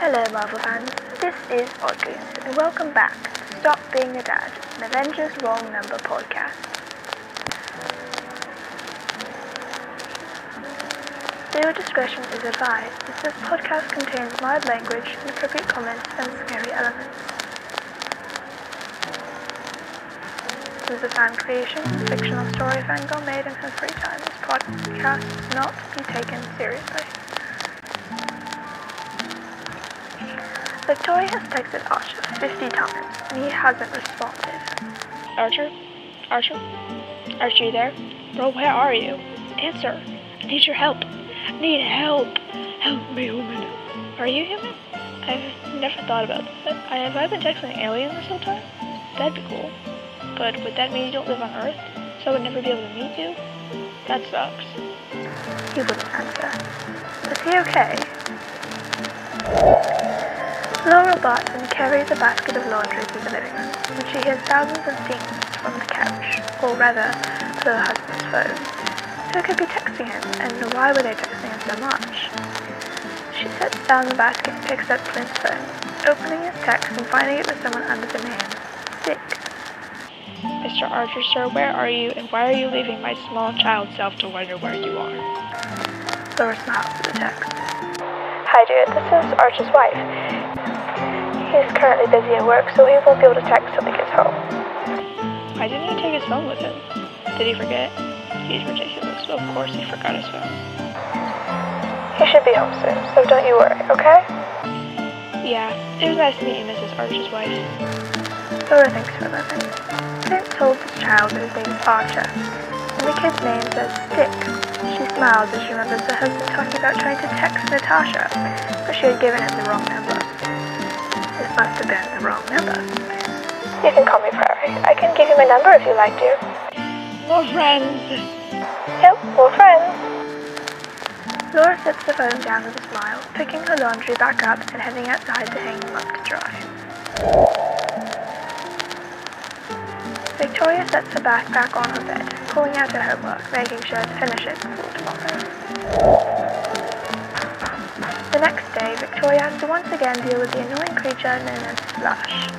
Hello, Marvel fans. This is Audrey, and welcome back to Stop Being a Dad, an Avengers Wrong Number podcast. Viewer discretion is advised, as this podcast contains mild language, inappropriate comments, and scary elements. This is a fan creation, fictional story fangirl made in her free time. This podcast is not to be taken seriously. Victoria has texted Archer 50 times, and he hasn't responded. Archer? Archer? Archer, you there? Bro, where are you? Answer. I need your help. I need help. Help me, human. Are you human? I've never thought about that. I, have I been texting an alien this whole time? That'd be cool. But would that mean you don't live on Earth? So I would never be able to meet you? That sucks. He wouldn't answer. Is he okay? Laura Barton carries a basket of laundry through the living room and she hears thousands of dings from the couch, or rather, her husband's phone. Who could be texting him, and why were they texting him so much? She sets down the basket and picks up Clint's phone, opening his text and finding it was someone under the name Stick. Mr. Archer, sir, where are you, and why are you leaving my small child self to wonder where you are? Laura smiles at the text. Hi, dear. This is Archer's wife. He's currently busy at work, so he won't be able to text till he gets home. Why didn't he take his phone with him? Did he forget? He's ridiculous. Of course he forgot his phone. He should be home soon, so don't you worry, okay? Yeah, it was nice to meet you, Mrs. Archer's wife. Oh, Laura thinks for a moment. Clint told the child that his name is Archer, and the kid's name says Stick. She smiles as she remembers her husband talking about trying to text Natasha, but she had given him the wrong number This must have been the wrong number. You can call me Prairie. I can give you my number if you like to. More friends. Yep, more friends. Laura sets the phone down with a smile, picking her laundry back up and heading outside to hang them up to dry. Victoria sets her backpack on her bed, pulling out her homework, making sure to finish it before tomorrow. The next day, Victoria has to once again deal with the annoying creature known as Flash.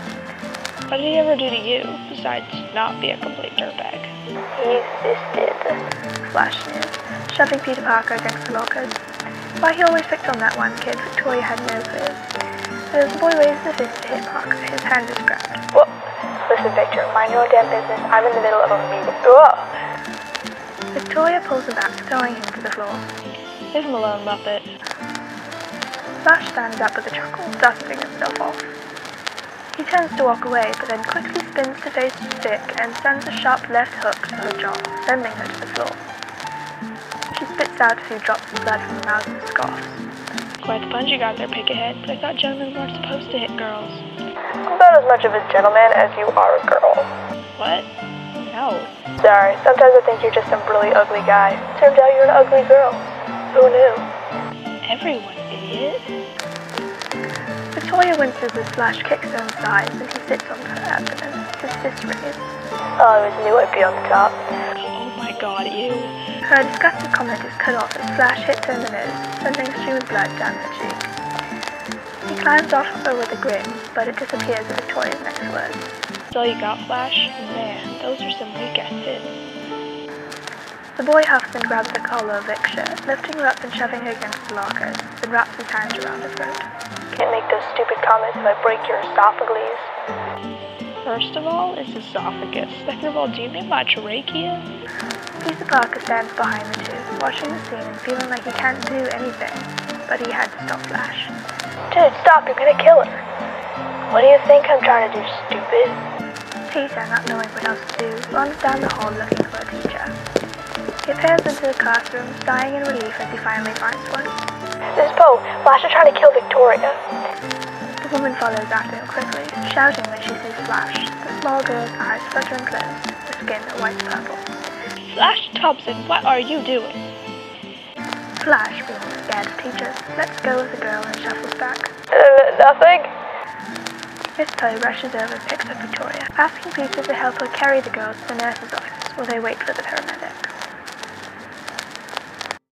What did he ever do to you, besides not be a complete dirtbag? He existed. Flash knew, shoving Peter Parker against the lockers. Why he always picked on that one kid, Victoria had no clue. But as the boy raised the fist to hit Parker, his hand is grabbed. Well, listen, Victor, mind your own damn business. I'm in the middle of a meeting. Ugh. Victoria pulls him back, throwing him to the floor. Leave him alone, Muppet. Flash stands up with a chuckle, dusting himself off. He turns to walk away, but then quickly spins to face the Stick and sends a sharp left hook to her jaw, sending her to the floor. She spits out a few drops of blood from her mouth and scoffs. Quite the punch you got there, Pickethead, but I thought gentlemen weren't supposed to hit girls. I'm about as much of a gentleman as you are a girl. What? No. Sorry, sometimes I think you're just some really ugly guy. Turns out you're an ugly girl. Who knew? Everyone idiot. Victoria winces as Flash kicks her in the sides and he sits on her abdomen, his fist raised. Oh, I always knew I'd be on the top. Oh my god, ew. Her disgusted comment is cut off as Flash hits her in the nose, sending a stream of blood down her cheek. He climbs off her with a grin, but it disappears at Victoria's next words. So you got Flash? Man, those are some weak-ass tits. The boy huffs and grabs the collar of Vic's shirt, lifting her up and shoving her against the lockers, then wraps his hands around her throat. Can't make those stupid comments if I break your esophagus. First of all, it's esophagus. Second of all, do you mean my trachea? Peter Parker stands behind the two, watching the scene and feeling like he can't do anything, but he had to stop Flash. Dude, stop, you're gonna kill her. What do you think I'm trying to do, stupid? Peter, not knowing what else to do, runs down the hall looking for a teacher. He appears into the classroom, sighing in relief as he finally finds one. This Poe, Flash is trying to kill Victoria. The woman follows after him quickly, shouting when she sees Flash, the small girl's eyes fluttering closed, her skin a white purple. Flash Thompson, what are you doing? Flash, being scared of teachers, lets go of the girl and shuffles back. Uh, nothing. Poe rushes over and picks up Victoria, asking Peter to help her carry the girl to the nurse's office while they wait for the paramedic.